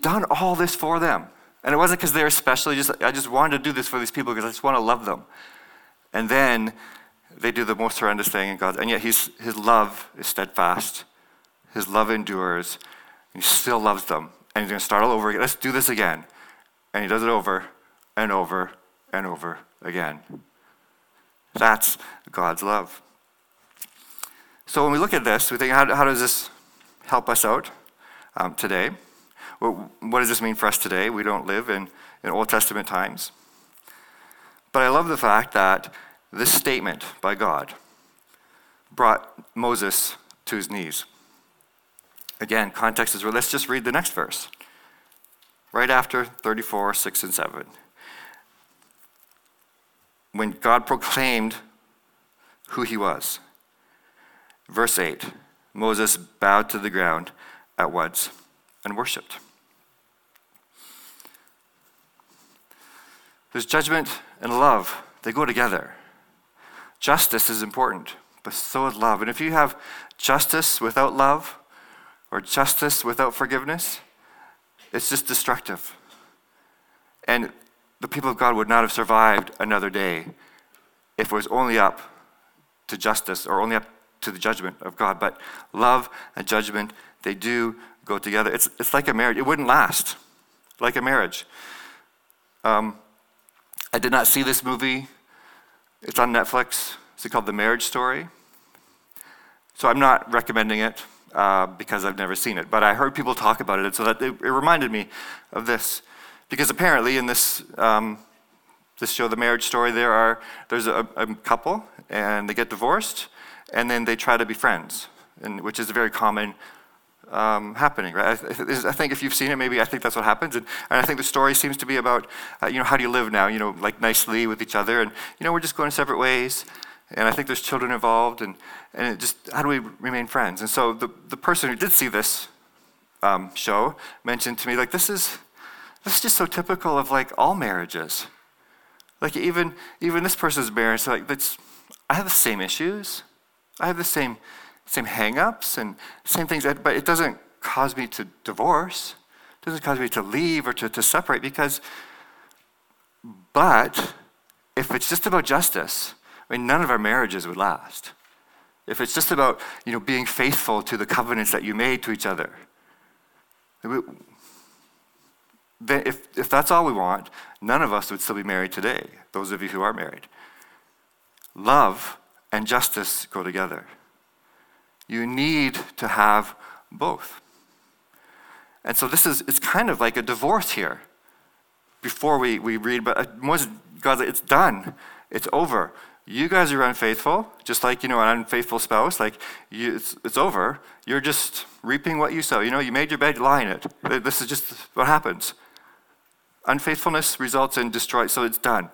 done all this for them. And it wasn't because they were special. Just, I just wanted to do this for these people because I just want to love them. And then they do the most horrendous thing in God. And yet his love is steadfast. His love endures. He still loves them. And he's going to start all over again. Let's do this again. And he does it over and over and over again. That's God's love. So when we look at this, we think, how, how does this help us out um, today? What does this mean for us today? We don't live in, in Old Testament times. But I love the fact that this statement by God brought Moses to his knees. Again, context is where let's just read the next verse. Right after 34, 6, and 7. When God proclaimed who he was. Verse 8 Moses bowed to the ground at once and worshiped. There's judgment and love, they go together. Justice is important, but so is love. And if you have justice without love or justice without forgiveness, it's just destructive. And the people of God would not have survived another day if it was only up to justice or only up to the judgment of God. But love and judgment, they do go together. It's, it's like a marriage, it wouldn't last, like a marriage. Um, I did not see this movie. It's on Netflix. It's called The Marriage Story. So I'm not recommending it uh, because I've never seen it, but I heard people talk about it, and so that it, it reminded me of this. Because apparently, in this um, this show, The Marriage Story, there are there's a, a couple, and they get divorced, and then they try to be friends, and, which is a very common um, happening, right? I, I, think if you've seen it, maybe I think that's what happens. And, and I think the story seems to be about, uh, you know, how do you live now, you know, like nicely with each other. And, you know, we're just going separate ways. And I think there's children involved. And, and just, how do we remain friends? And so the, the person who did see this um, show mentioned to me, like, this is, this is just so typical of like all marriages. Like even, even this person's marriage, like, that's, I have the same issues. I have the same same hangups and same things, but it doesn't cause me to divorce. It doesn't cause me to leave or to, to separate because, but if it's just about justice, I mean, none of our marriages would last. If it's just about, you know, being faithful to the covenants that you made to each other, then if, if that's all we want, none of us would still be married today, those of you who are married. Love and justice go together. You need to have both. And so this is, it's kind of like a divorce here before we, we read, but uh, God's like, it's done. It's over. You guys are unfaithful, just like, you know, an unfaithful spouse. Like, you, it's, it's over. You're just reaping what you sow. You know, you made your bed, lie in it. This is just what happens. Unfaithfulness results in destroy, so it's done.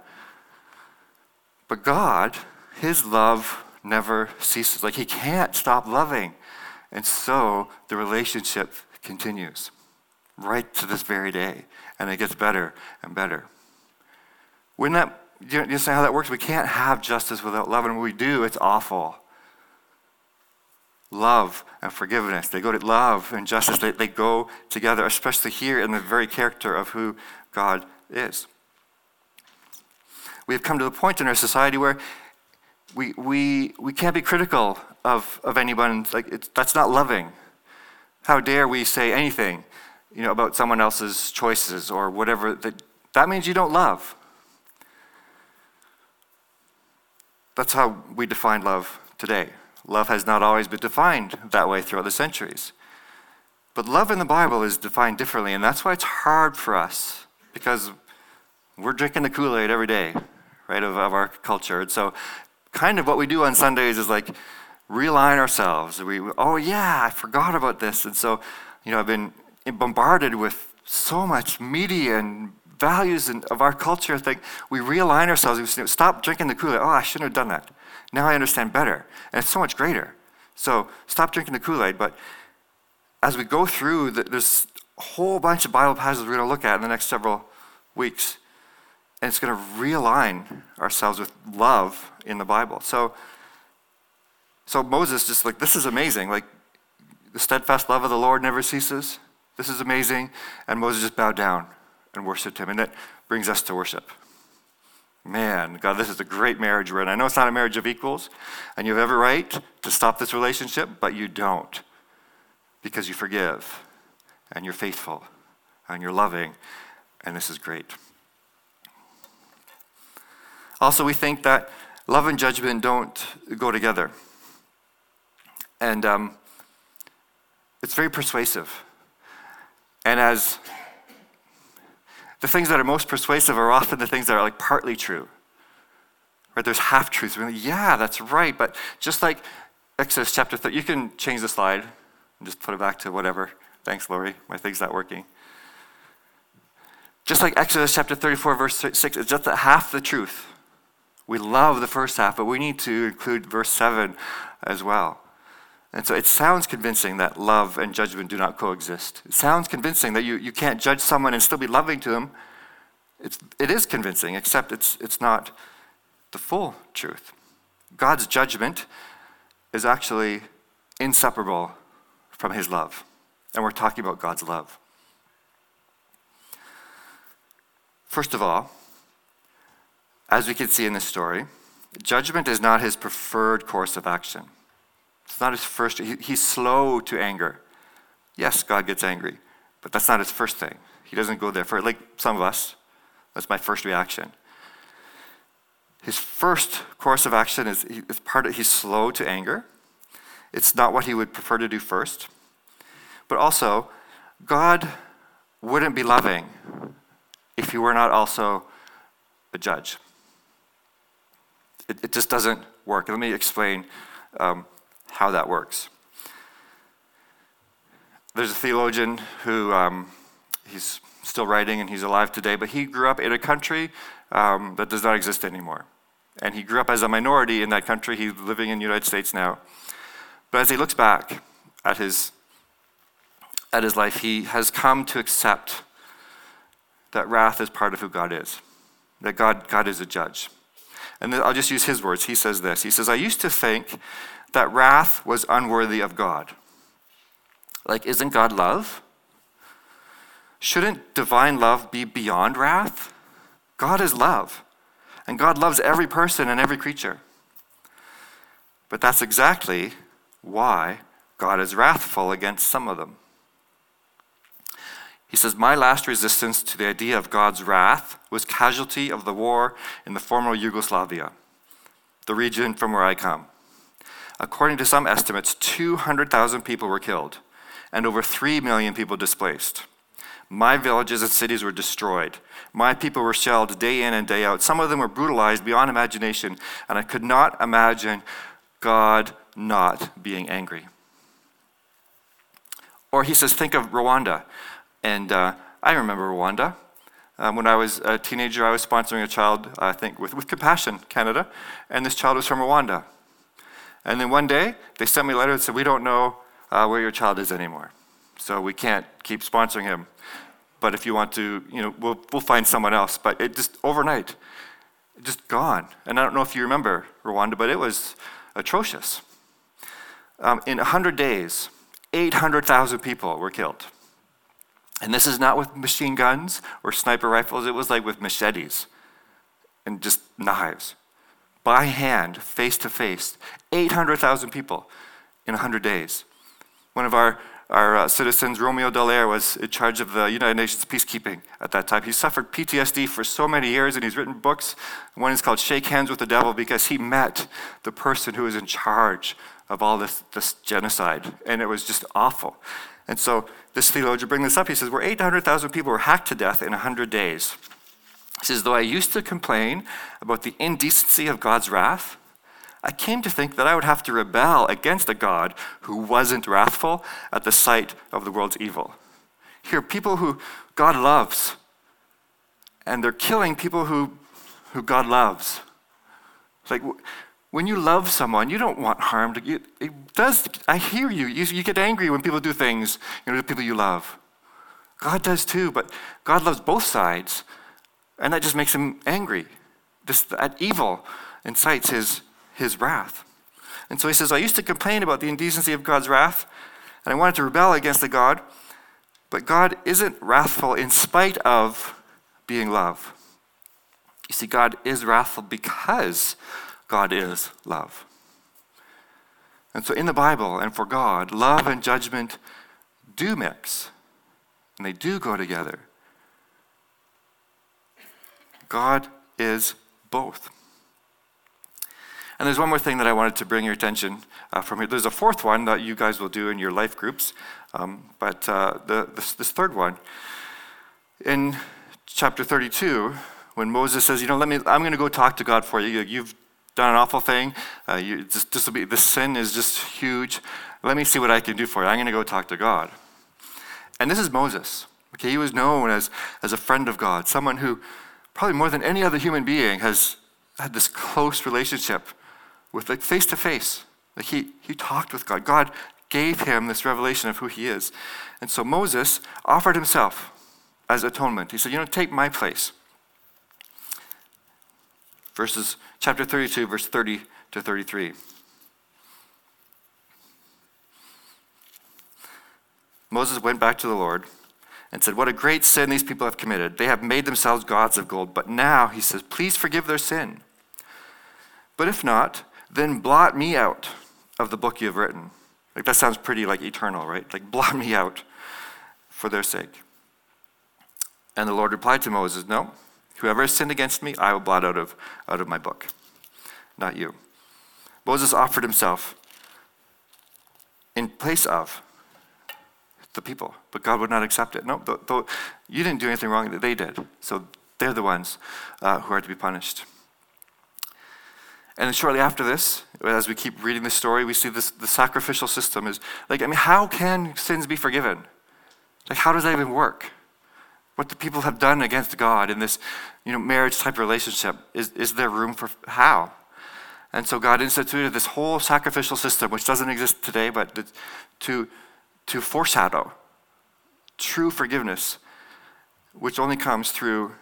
But God, His love never ceases. Like he can't stop loving. And so the relationship continues right to this very day. And it gets better and better. Wouldn't that, you understand how that works? We can't have justice without love. And when we do, it's awful. Love and forgiveness, they go to love and justice, they, they go together, especially here in the very character of who God is. We have come to the point in our society where we, we, we can't be critical of, of anyone. Like that's not loving. How dare we say anything, you know, about someone else's choices or whatever? That, that means you don't love. That's how we define love today. Love has not always been defined that way throughout the centuries. But love in the Bible is defined differently, and that's why it's hard for us because we're drinking the Kool Aid every day, right, of, of our culture. And so kind of what we do on Sundays is like realign ourselves. We, oh yeah, I forgot about this. And so, you know, I've been bombarded with so much media and values and of our culture. I think we realign ourselves. We stop drinking the Kool-Aid. Oh, I shouldn't have done that. Now I understand better. And it's so much greater. So stop drinking the Kool-Aid. But as we go through, the, there's a whole bunch of Bible passages we're going to look at in the next several weeks and it's going to realign ourselves with love in the Bible. So, so Moses just like, this is amazing. Like, the steadfast love of the Lord never ceases. This is amazing. And Moses just bowed down and worshiped him. And that brings us to worship. Man, God, this is a great marriage we're in. I know it's not a marriage of equals, and you have every right to stop this relationship, but you don't because you forgive and you're faithful and you're loving, and this is great. Also, we think that love and judgment don't go together. And um, it's very persuasive. And as the things that are most persuasive are often the things that are like partly true. Right? There's half truths. Like, yeah, that's right. But just like Exodus chapter 3, you can change the slide and just put it back to whatever. Thanks, Lori. My thing's not working. Just like Exodus chapter 34, verse 6, it's just half the truth. We love the first half, but we need to include verse 7 as well. And so it sounds convincing that love and judgment do not coexist. It sounds convincing that you, you can't judge someone and still be loving to them. It's, it is convincing, except it's, it's not the full truth. God's judgment is actually inseparable from his love. And we're talking about God's love. First of all, as we can see in this story, judgment is not his preferred course of action. It's not his first, he, he's slow to anger. Yes, God gets angry, but that's not his first thing. He doesn't go there for, like some of us, that's my first reaction. His first course of action is, is part of, he's slow to anger. It's not what he would prefer to do first. But also, God wouldn't be loving if he were not also a judge. It, it just doesn't work. Let me explain um, how that works. There's a theologian who um, he's still writing and he's alive today, but he grew up in a country um, that does not exist anymore. And he grew up as a minority in that country. He's living in the United States now. But as he looks back at his, at his life, he has come to accept that wrath is part of who God is, that God, God is a judge. And I'll just use his words. He says this He says, I used to think that wrath was unworthy of God. Like, isn't God love? Shouldn't divine love be beyond wrath? God is love, and God loves every person and every creature. But that's exactly why God is wrathful against some of them. He says, My last resistance to the idea of God's wrath was casualty of the war in the former Yugoslavia, the region from where I come. According to some estimates, 200,000 people were killed and over 3 million people displaced. My villages and cities were destroyed. My people were shelled day in and day out. Some of them were brutalized beyond imagination, and I could not imagine God not being angry. Or he says, think of Rwanda. And uh, I remember Rwanda. Um, when I was a teenager, I was sponsoring a child, I think, with, with Compassion Canada, and this child was from Rwanda. And then one day, they sent me a letter that said, We don't know uh, where your child is anymore. So we can't keep sponsoring him. But if you want to, you know, we'll, we'll find someone else. But it just overnight, just gone. And I don't know if you remember Rwanda, but it was atrocious. Um, in 100 days, 800,000 people were killed. And this is not with machine guns or sniper rifles, it was like with machetes and just knives by hand, face to face, 800,000 people in 100 days. One of our, our uh, citizens, Romeo Dallaire, was in charge of the United Nations peacekeeping at that time. He suffered PTSD for so many years, and he's written books. One is called Shake Hands with the Devil because he met the person who was in charge of all this, this genocide, and it was just awful. And so this theologian brings this up. He says, "We're 800,000 people were hacked to death in 100 days." He says, Though I used to complain about the indecency of God's wrath, I came to think that I would have to rebel against a God who wasn't wrathful at the sight of the world's evil. Here, people who God loves, and they're killing people who, who God loves. It's like when you love someone, you don't want harm to you. It does. I hear you. you. You get angry when people do things, you know, to people you love. God does too, but God loves both sides. And that just makes him angry. This, that evil incites his, his wrath. And so he says, I used to complain about the indecency of God's wrath, and I wanted to rebel against the God But God isn't wrathful in spite of being love. You see, God is wrathful because God is love. And so in the Bible and for God, love and judgment do mix, and they do go together. God is both. And there's one more thing that I wanted to bring your attention uh, from here. There's a fourth one that you guys will do in your life groups, um, but uh, the, this, this third one, in chapter 32, when Moses says, "You know, let me. I'm going to go talk to God for you. You've done an awful thing. Uh, you, just, this, be, sin is just huge. Let me see what I can do for you. I'm going to go talk to God." And this is Moses. Okay, he was known as as a friend of God, someone who, probably more than any other human being, has had this close relationship with, like face to face. Like he he talked with God. God gave him this revelation of who he is. And so Moses offered himself as atonement. He said, You know, take my place verses chapter 32 verse 30 to 33 moses went back to the lord and said what a great sin these people have committed. They have made themselves gods of gold but now he says please forgive their sin. But if not then blot me out of the book you have written. Like that sounds pretty like eternal right? Like blot me out for their sake. And the lord replied to moses no Whoever has sinned against me, I will blot out of, out of my book, not you. Moses offered himself in place of the people, but God would not accept it. No, th- th- you didn't do anything wrong, that they did. So they're the ones uh, who are to be punished. And then shortly after this, as we keep reading the story, we see this the sacrificial system is like, I mean, how can sins be forgiven? Like, how does that even work? What the people have done against God in this you know, marriage type relationship. Is, is there room for how? And so God instituted this whole sacrificial system, which doesn't exist today, but to, to foreshadow true forgiveness, which only comes through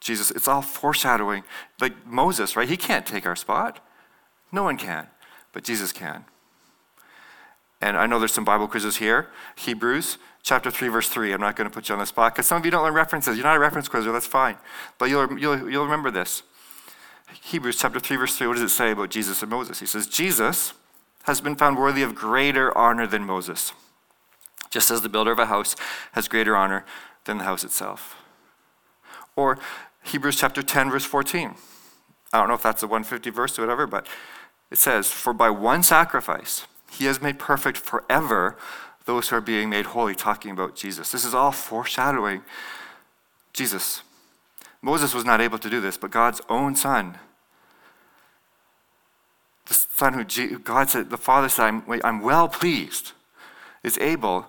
Jesus. It's all foreshadowing. Like Moses, right? He can't take our spot. No one can, but Jesus can. And I know there's some Bible quizzes here. Hebrews chapter 3, verse 3. I'm not going to put you on the spot because some of you don't learn references. You're not a reference quizzer, that's fine. But you'll, you'll, you'll remember this. Hebrews chapter 3, verse 3, what does it say about Jesus and Moses? He says, Jesus has been found worthy of greater honor than Moses, just as the builder of a house has greater honor than the house itself. Or Hebrews chapter 10, verse 14. I don't know if that's a 150 verse or whatever, but it says, For by one sacrifice he has made perfect forever those who are being made holy, talking about Jesus. This is all foreshadowing Jesus. Moses was not able to do this, but God's own son, the son who God said, the Father said, I'm, I'm well pleased, is able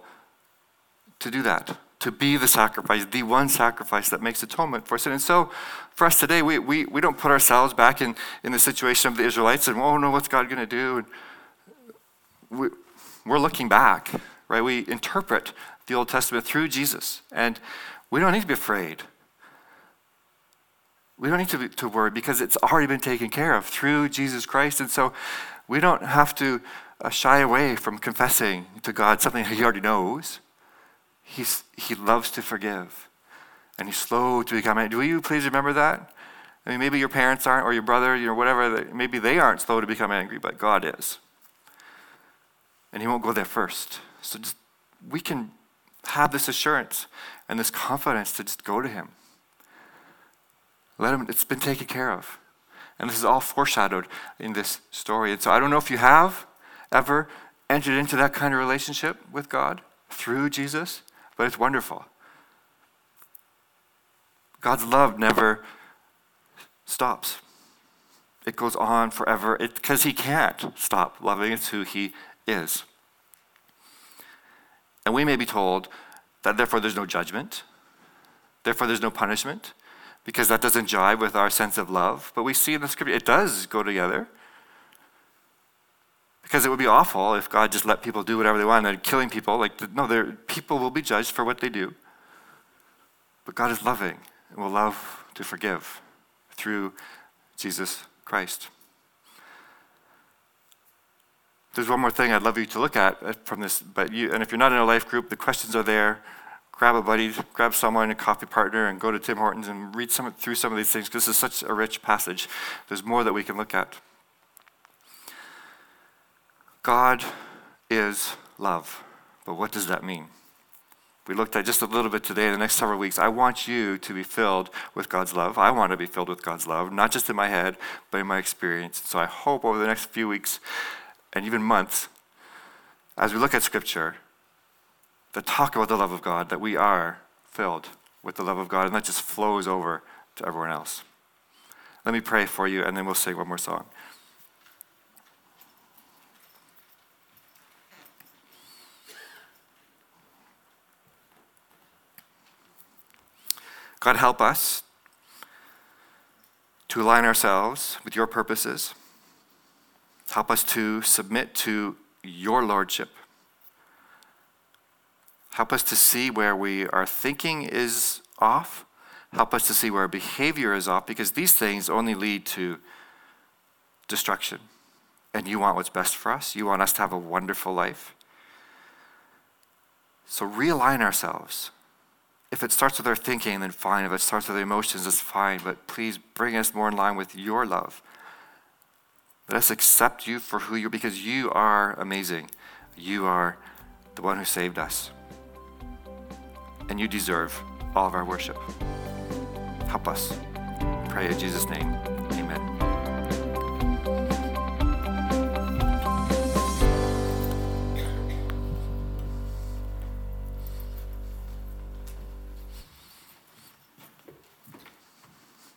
to do that, to be the sacrifice, the one sacrifice that makes atonement for sin. And so for us today, we, we, we don't put ourselves back in, in the situation of the Israelites and, oh no, what's God going to do? And we, we're looking back right? We interpret the Old Testament through Jesus, and we don't need to be afraid. We don't need to, be, to worry because it's already been taken care of through Jesus Christ. And so we don't have to uh, shy away from confessing to God something he already knows. He's, he loves to forgive, and he's slow to become angry. Do you please remember that? I mean, maybe your parents aren't, or your brother, you know, whatever, maybe they aren't slow to become angry, but God is. And he won't go there first. So just, we can have this assurance and this confidence to just go to Him. Let Him, it's been taken care of. And this is all foreshadowed in this story. And so I don't know if you have ever entered into that kind of relationship with God through Jesus, but it's wonderful. God's love never stops. It goes on forever because He can't stop loving. It's who He is. And we may be told that therefore there's no judgment, therefore there's no punishment, because that doesn't jive with our sense of love. But we see in the scripture it does go together. Because it would be awful if God just let people do whatever they want and killing people. Like, no, people will be judged for what they do. But God is loving and will love to forgive through Jesus Christ. There's one more thing I'd love you to look at uh, from this, but you, and if you're not in a life group, the questions are there grab a buddy, grab someone, a coffee partner, and go to Tim Hortons and read some, through some of these things because this is such a rich passage. There's more that we can look at. God is love. But what does that mean? We looked at just a little bit today. The next several weeks, I want you to be filled with God's love. I want to be filled with God's love, not just in my head, but in my experience. So I hope over the next few weeks and even months, as we look at Scripture, that talk about the love of God, that we are filled with the love of God, and that just flows over to everyone else. Let me pray for you, and then we'll sing one more song. God, help us to align ourselves with your purposes. Help us to submit to your lordship. Help us to see where we are thinking is off. Help us to see where our behavior is off because these things only lead to destruction. And you want what's best for us. You want us to have a wonderful life. So realign ourselves if it starts with our thinking, then fine. If it starts with our emotions, it's fine. But please bring us more in line with your love. Let us accept you for who you are because you are amazing. You are the one who saved us. And you deserve all of our worship. Help us. Pray in Jesus' name.